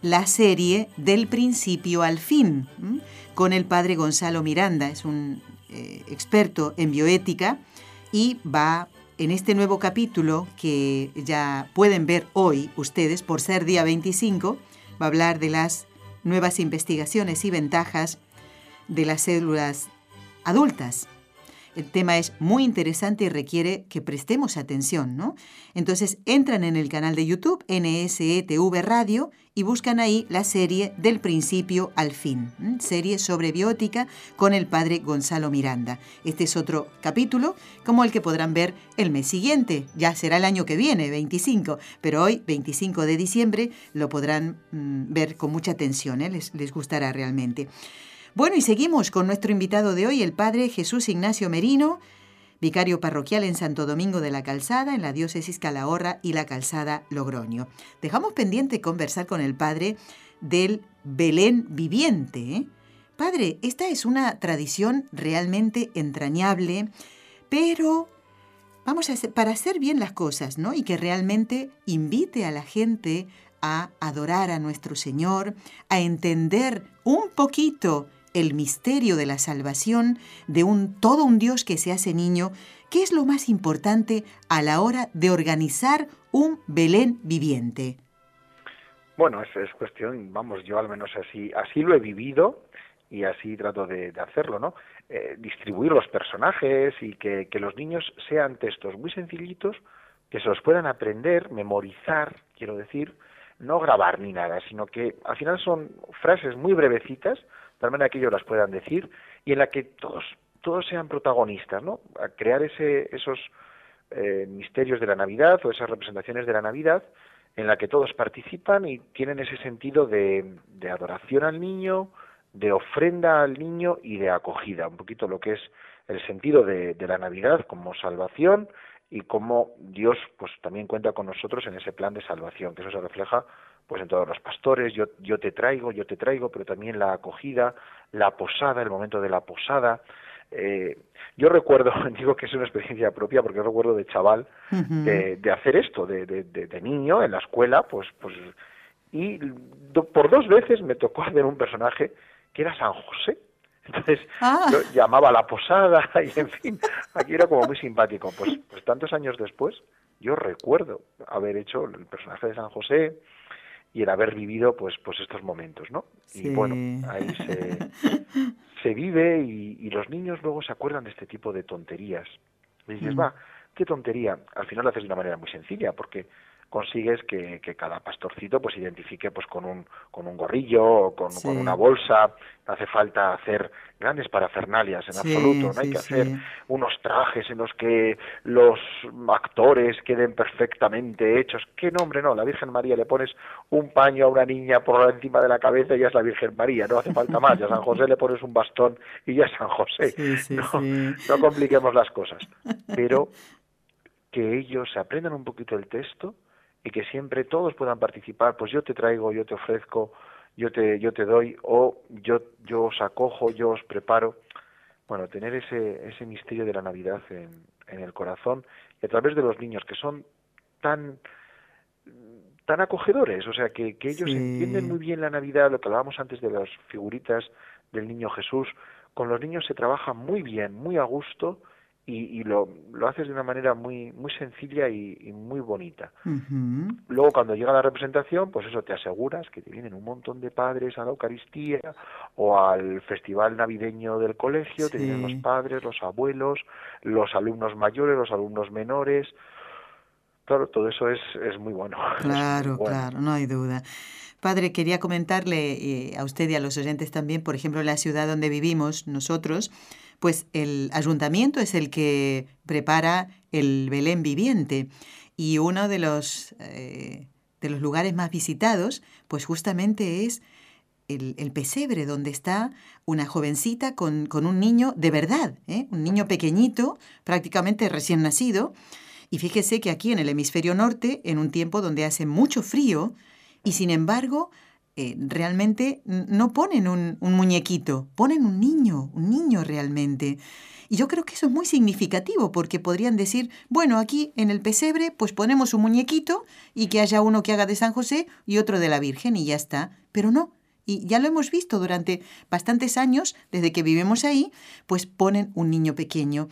la serie Del principio al fin, con el Padre Gonzalo Miranda, es un eh, experto en bioética y va en este nuevo capítulo que ya pueden ver hoy ustedes por ser día 25, va a hablar de las nuevas investigaciones y ventajas de las células adultas. El tema es muy interesante y requiere que prestemos atención, ¿no? Entonces entran en el canal de YouTube NSETV Radio y buscan ahí la serie del principio al fin, serie sobre biótica con el padre Gonzalo Miranda. Este es otro capítulo como el que podrán ver el mes siguiente, ya será el año que viene, 25, pero hoy, 25 de diciembre, lo podrán mm, ver con mucha atención, ¿eh? les, les gustará realmente. Bueno, y seguimos con nuestro invitado de hoy, el padre Jesús Ignacio Merino, vicario parroquial en Santo Domingo de la Calzada, en la diócesis Calahorra y la Calzada Logroño. Dejamos pendiente conversar con el padre del Belén viviente. ¿eh? Padre, esta es una tradición realmente entrañable, pero vamos a hacer, para hacer bien las cosas, ¿no? Y que realmente invite a la gente a adorar a nuestro Señor, a entender un poquito el misterio de la salvación de un todo un Dios que se hace niño, ¿qué es lo más importante a la hora de organizar un Belén viviente? Bueno, es, es cuestión, vamos, yo al menos así, así lo he vivido y así trato de, hacerlo, ¿no? Eh, distribuir los personajes y que, que los niños sean textos muy sencillitos, que se los puedan aprender, memorizar, quiero decir, no grabar ni nada, sino que al final son frases muy brevecitas, tal manera que ellos las puedan decir, y en la que todos, todos sean protagonistas, ¿no? Crear ese, esos eh, misterios de la Navidad o esas representaciones de la Navidad en la que todos participan y tienen ese sentido de, de adoración al niño, de ofrenda al niño y de acogida, un poquito lo que es el sentido de, de la Navidad como salvación y cómo Dios pues también cuenta con nosotros en ese plan de salvación, que eso se refleja pues en todos los pastores, yo, yo te traigo, yo te traigo, pero también la acogida, la posada, el momento de la posada. Eh, yo recuerdo, digo que es una experiencia propia porque recuerdo de chaval de, de, hacer esto, de, de, de, niño en la escuela, pues, pues y por dos veces me tocó hacer un personaje que era San José. Entonces ah. yo llamaba a la posada y en fin, aquí era como muy simpático. Pues, pues tantos años después, yo recuerdo haber hecho el personaje de San José y el haber vivido pues pues estos momentos, ¿no? Y bueno, ahí se, se vive y, y, los niños luego se acuerdan de este tipo de tonterías. Y dices, mm. va, qué tontería. Al final lo haces de una manera muy sencilla, porque consigues que, que, cada pastorcito pues identifique pues con un con un gorrillo o con, con una bolsa. No hace falta hacer grandes parafernalias en absoluto no hay que hacer unos trajes en los que los actores queden perfectamente hechos. Qué nombre no la Virgen María le pones un paño a una niña por encima de la cabeza y ya es la Virgen María no hace falta más. Ya a San José le pones un bastón y ya es San José. No, no compliquemos las cosas. Pero que ellos aprendan un poquito el texto y que siempre todos puedan participar, pues yo te traigo, yo te ofrezco, yo te, yo te doy, o yo, yo os acojo, yo os preparo. Bueno, tener ese, ese misterio de la Navidad en, en el corazón y a través de los niños que son tan tan acogedores, o sea, que, que ellos entienden muy bien la Navidad, lo que hablábamos antes de las figuritas del niño Jesús, con los niños se trabaja muy bien, muy a gusto y, y lo, lo, haces de una manera muy muy sencilla y, y muy bonita. Luego cuando llega la representación, pues eso te aseguras que te vienen un montón de padres a la Eucaristía o al festival navideño del colegio, te vienen los padres, los abuelos, los alumnos mayores, los alumnos menores. Claro, todo eso es, es muy bueno. Claro, claro, no hay duda. Padre, quería comentarle eh, a usted y a los oyentes también, por ejemplo, en la ciudad donde vivimos nosotros, pues el ayuntamiento es el que prepara el Belén viviente y uno de los, eh, de los lugares más visitados, pues justamente es el, pesebre, donde está una jovencita con, con un niño de verdad, ¿eh? un niño pequeñito, prácticamente recién nacido. Y fíjese que aquí en el hemisferio norte, en un tiempo donde hace mucho frío, y sin embargo eh, realmente no ponen un, muñequito, ponen un niño, un niño realmente. Y yo creo que eso es muy significativo porque podrían decir, bueno, aquí en el pesebre pues ponemos un muñequito y que haya uno que haga de San José y otro de la Virgen y ya está. Pero no, y ya lo hemos visto durante bastantes años, desde que vivimos ahí, pues ponen un niño pequeño.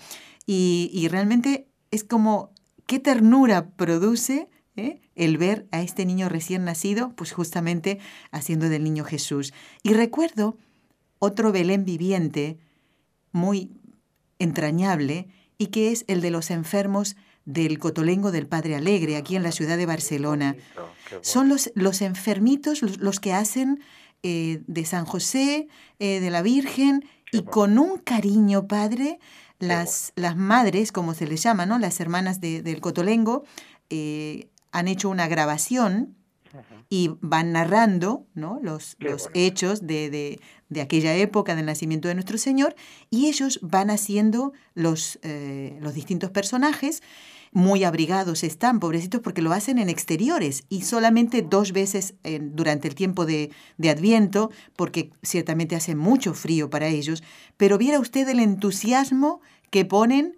Y realmente es como, qué ternura produce ¿eh? el ver a este niño recién nacido, pues justamente haciendo del niño Jesús. Y recuerdo otro Belén viviente muy entrañable y que es el de los enfermos del Cotolengo del Padre Alegre, aquí en la ciudad de Barcelona. Son los, los enfermitos los, que hacen eh, de San José, eh, de la Virgen, y con un cariño, Padre, las, las madres, como se les llama, ¿no? las hermanas del Cotolengo, han hecho una grabación y van narrando ¿no? los, los hechos de, de, de, aquella época del nacimiento de nuestro Señor y ellos van haciendo los, eh, los distintos personajes. Muy abrigados están, pobrecitos, porque lo hacen en exteriores y solamente dos veces durante el tiempo de, de Adviento, porque ciertamente hace mucho frío para ellos. Pero viera usted el entusiasmo que ponen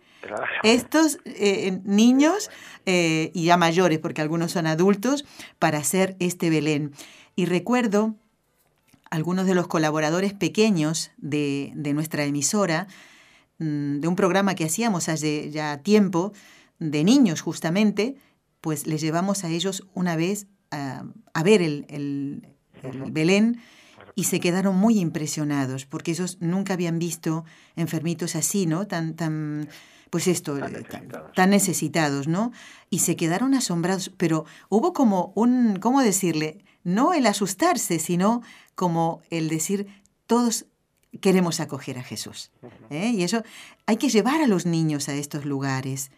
estos eh, niños eh, y ya mayores, porque algunos son adultos, para hacer este Belén. Y recuerdo algunos de los colaboradores pequeños de, nuestra emisora, mm, de un programa que hacíamos hace ya tiempo, de niños justamente, pues les llevamos a ellos una vez a, ver el, el, Belén y se quedaron muy impresionados porque ellos nunca habían visto enfermitos así, ¿no? Tan, tan, pues esto, tan eh, necesitados. tan necesitados, ¿no? Y se quedaron asombrados, pero hubo como un, ¿cómo decirle? No el asustarse, sino como el decir, todos queremos acoger a Jesús. ¿eh? Y eso hay que llevar a los niños a estos lugares.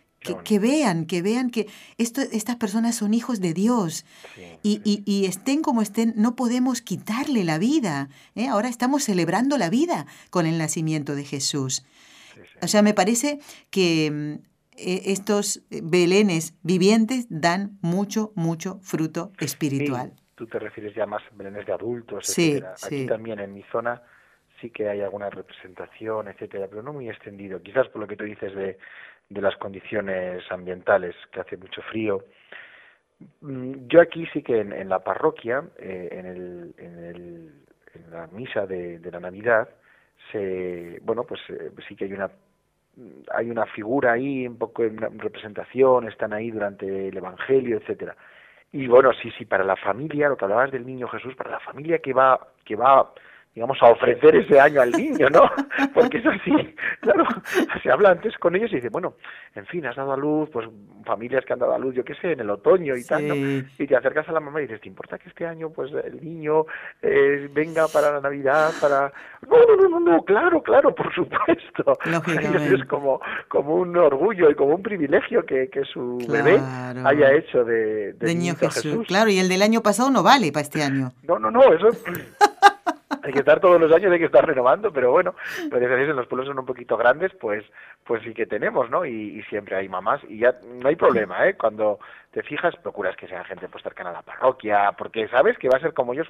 Que, vean, que vean que esto, estas personas son hijos de Dios y, y, estén como estén, no podemos quitarle la vida. ¿eh? Ahora estamos celebrando la vida con el nacimiento de Jesús. O sea, me parece que mm, e, estos belenes vivientes dan mucho, mucho fruto espiritual. tú te refieres ya más a belenes de adultos, etcétera. Aquí también en mi zona sí que hay alguna representación, etcétera, pero no muy extendido. Quizás por lo que tú dices de, de las condiciones ambientales, que hace mucho frío. Mm, yo aquí sí que en, la parroquia, eh, en, el, en, el, en la misa de, de la Navidad, se, bueno, pues eh, sí que hay una hay una figura ahí, un poco de representación, están ahí durante el Evangelio, etcétera. Y bueno, sí, sí, para la familia, lo que hablabas del niño Jesús, para la familia que va, que va digamos, a ofrecer ese año al niño, ¿no? Porque es así, claro, se habla antes con ellos y dice, bueno, en fin, has dado a luz, pues familias que han dado a luz, yo qué sé, en el otoño y tal, ¿no? Y te acercas a la mamá y dices, ¿te importa que este año, pues, el niño eh, venga para la Navidad, para... No, no, no, no, claro, claro, por supuesto. Es como, como un orgullo y como un privilegio que, que su bebé haya hecho de, de, niño Jesús. Claro, y el del año pasado no vale para este año. No, no, no, eso... hay que estar todos los años, hay que estar renovando, pero bueno, pues en los pueblos son un poquito grandes, pues pues sí que tenemos, ¿no? Y, siempre hay mamás y ya no hay problema, ¿eh? Cuando te fijas, procuras que sea gente pues cercana a la parroquia, porque sabes que va a ser como ellos,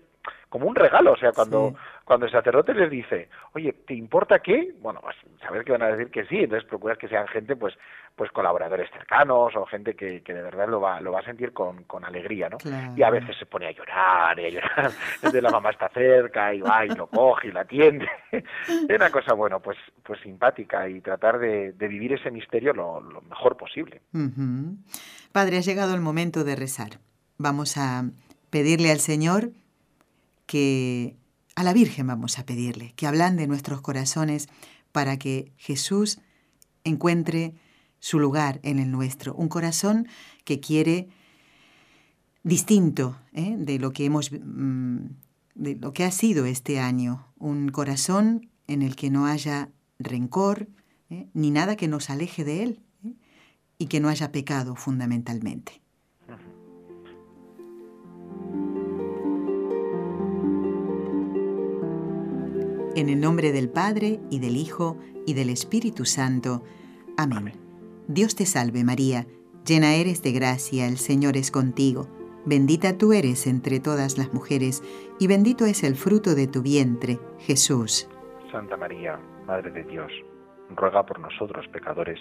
como un regalo, o sea, cuando, cuando el sacerdote les dice, oye, ¿te importa qué? Bueno, pues sabes que van a decir que sí, entonces procuras que sean gente, pues, pues colaboradores cercanos o gente que, que de verdad lo va, lo va a sentir con, con alegría, ¿no? Y a veces se pone a llorar y a llorar, entonces la mamá está cerca y va y lo coge y la atiende. es una cosa, bueno, pues, pues simpática y tratar de, vivir ese misterio lo, mejor posible. Padre, ha llegado el momento de rezar. Vamos a pedirle al Señor que, a la Virgen vamos a pedirle, que de nuestros corazones para que Jesús encuentre su lugar en el nuestro. Un corazón que quiere distinto ¿eh? de lo que hemos mm, de lo que ha sido este año. Un corazón en el que no haya rencor, ¿eh? ni nada que nos aleje de Él y que no haya pecado fundamentalmente. En el nombre del Padre y del Hijo y del Espíritu Santo. Amén. Dios te salve María, llena eres de gracia, el Señor es contigo. Bendita tú eres entre todas las mujeres, y bendito es el fruto de tu vientre, Jesús. Santa María, Madre de Dios, ruega por nosotros pecadores,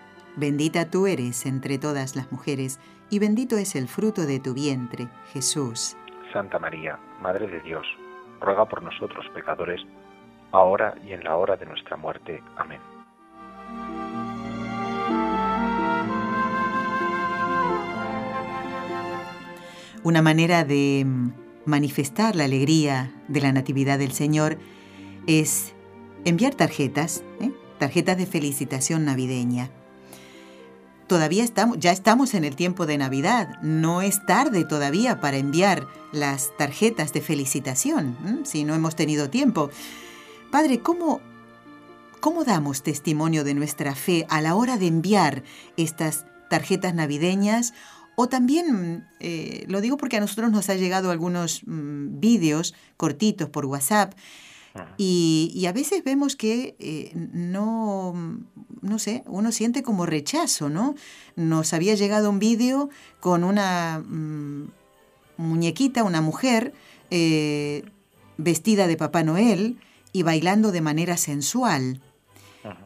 bendita tú eres entre todas las mujeres, y bendito es el fruto de tu vientre, Jesús. Santa María, Madre de Dios, ruega por nosotros pecadores, ahora y en la hora de nuestra muerte. Amén. Una manera de manifestar la alegría de la Natividad del Señor es enviar tarjetas, ¿eh? tarjetas de felicitación navideña todavía estamos, ya estamos en el tiempo de Navidad. No es tarde todavía para enviar las tarjetas de felicitación, si no hemos tenido tiempo. Padre, ¿cómo, ¿cómo damos testimonio de nuestra fe a la hora de enviar estas tarjetas navideñas? O también, eh, lo digo porque a nosotros nos ha llegado algunos mm, vídeos cortitos por WhatsApp Y, a veces vemos que eh, no, no sé, uno siente como rechazo, ¿no? Nos había llegado un vídeo con una mm, muñequita, una mujer, eh, vestida de Papá Noel y bailando de manera sensual.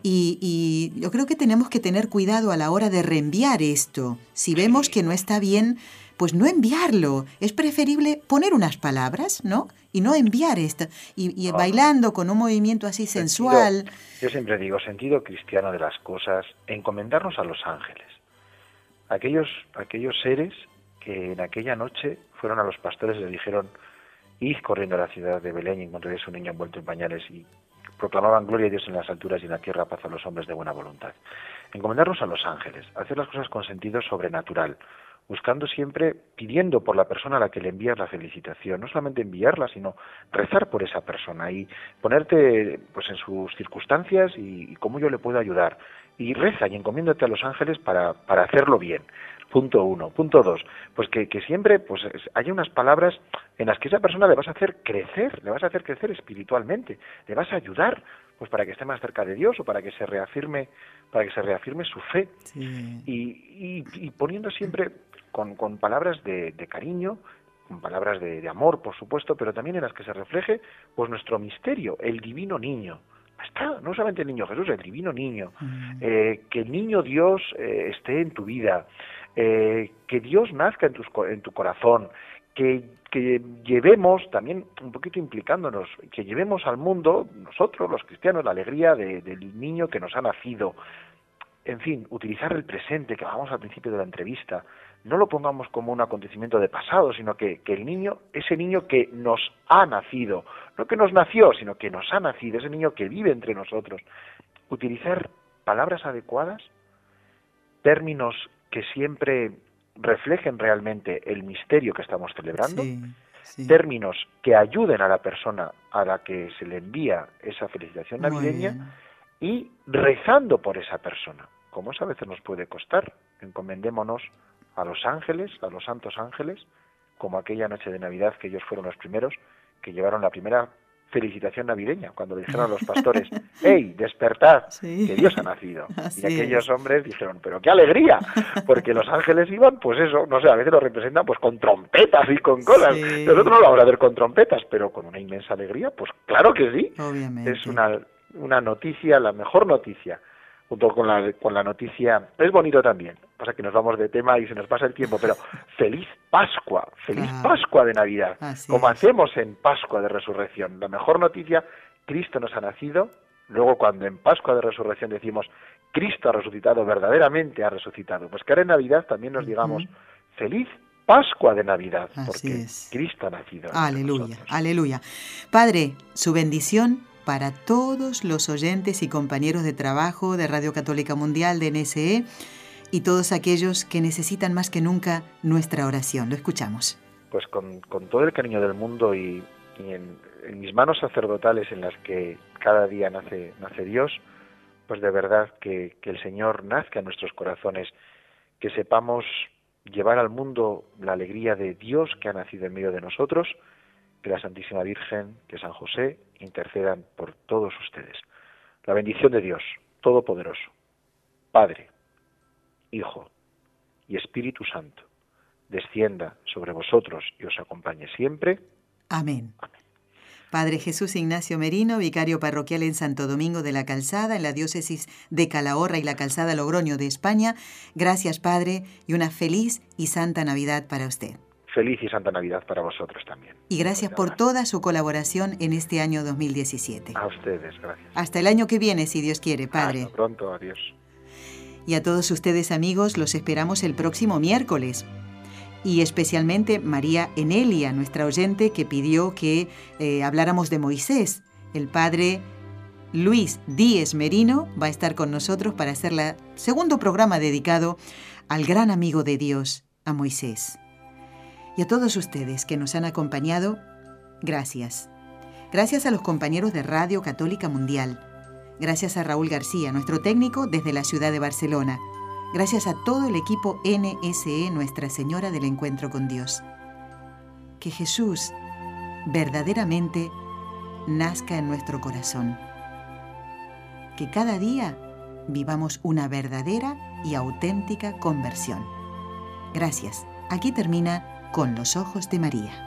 Y, y, yo creo que tenemos que tener cuidado a la hora de reenviar esto. Si vemos que no está bien, pues no enviarlo. Es preferible poner unas palabras, ¿no? Y no enviar esto. Y, bailando con un movimiento así sensual. Yo siempre digo, sentido cristiano de las cosas, encomendarnos a los ángeles. Aquellos, aquellos seres que en aquella noche fueron a los pastores y les dijeron, id corriendo a la ciudad de Belén y encontraréis un niño envuelto en pañales y proclamaban gloria a Dios en las alturas y en la tierra paz a los hombres de buena voluntad. Encomendarnos a los ángeles, hacer las cosas con sentido sobrenatural, buscando siempre, pidiendo por la persona a la que le envías la felicitación, no solamente enviarla, sino rezar por esa persona y ponerte pues en sus circunstancias y, cómo yo le puedo ayudar. Y reza y encomiéndate a los ángeles para, para hacerlo bien. Punto uno. Punto dos, pues que, que siempre pues haya unas palabras en las que esa persona le vas a hacer crecer, le vas a hacer crecer espiritualmente, le vas a ayudar pues para que esté más cerca de Dios o para que se reafirme para que se reafirme su fe y, y, poniendo siempre con, con palabras de, de, cariño con palabras de, de, amor por supuesto pero también en las que se refleje pues nuestro misterio el divino niño está no solamente el niño Jesús el divino niño mm. eh, que el niño Dios eh, esté en tu vida eh, que Dios nazca en, tus, en tu corazón que, que, llevemos, también un poquito implicándonos, que llevemos al mundo, nosotros los cristianos, la alegría del niño que nos ha nacido. En fin, utilizar el presente que hablamos al principio de la entrevista, no lo pongamos como un acontecimiento de pasado, sino que, que, el niño, ese niño que nos ha nacido, no que nos nació, sino que nos ha nacido, ese niño que vive entre nosotros, utilizar palabras adecuadas, términos que siempre reflejen realmente el misterio que estamos celebrando, términos que ayuden a la persona a la que se le envía esa felicitación navideña y rezando por esa persona. Como eso a veces nos puede costar, encomendémonos a los ángeles, a los santos ángeles, como aquella noche de Navidad que ellos fueron los primeros que llevaron la primera felicitación navideña, cuando dijeron a los pastores, ¡Hey, despertad, que Dios ha nacido! y aquellos hombres dijeron, ¡pero qué alegría! Porque los ángeles iban, pues eso, no sé, a veces lo representan pues con trompetas y con colas. Nosotros no lo vamos a ver con trompetas, pero con una inmensa alegría, pues claro que sí. Es una, una noticia, la mejor noticia junto con la, con la noticia. Es bonito también, pasa que nos vamos de tema y se nos pasa el tiempo, pero feliz Pascua, feliz Pascua de Navidad, como hacemos en Pascua de Resurrección. La mejor noticia, Cristo nos ha nacido, luego cuando en Pascua de Resurrección decimos, Cristo ha resucitado, verdaderamente ha resucitado, pues que ahora en Navidad también nos digamos, feliz Pascua de Navidad, porque Cristo ha nacido. Aleluya, aleluya. Padre, su bendición para todos los oyentes y compañeros de trabajo de Radio Católica Mundial de NSE y todos aquellos que necesitan más que nunca nuestra oración. Lo escuchamos. Pues con, todo el cariño del mundo y, en, mis manos sacerdotales en las que cada día nace, Dios, pues de verdad que, que el Señor nazca en nuestros corazones, que sepamos llevar al mundo la alegría de Dios que ha nacido en medio de nosotros, que la Santísima Virgen, que San José intercedan por todos ustedes. La bendición de Dios Todopoderoso, Padre, Hijo y Espíritu Santo, descienda sobre vosotros y os acompañe siempre. Amén. Padre Jesús Ignacio Merino, vicario parroquial en Santo Domingo de la Calzada, en la diócesis de Calahorra y la Calzada Logroño de España. Gracias, Padre, y una feliz y santa Navidad para usted feliz y santa Navidad para vosotros también. Y gracias por toda su colaboración en este año 2017. A ustedes, gracias. Hasta el año que viene, si Dios quiere, Padre. Hasta pronto, adiós. Y a todos ustedes, amigos, los esperamos el próximo miércoles. Y especialmente María Enelia, nuestra oyente, que pidió que eh, habláramos de Moisés. El padre Luis Díez Merino va a estar con nosotros para hacer el segundo programa dedicado al gran amigo de Dios, a Moisés. Y a todos ustedes que nos han acompañado, gracias. Gracias a los compañeros de Radio Católica Mundial. Gracias a Raúl García, nuestro técnico desde la ciudad de Barcelona. Gracias a todo el equipo NSE Nuestra Señora del Encuentro con Dios. Que Jesús verdaderamente nazca en nuestro corazón. Que cada día vivamos una verdadera y auténtica conversión. Gracias. Aquí termina con los ojos de María.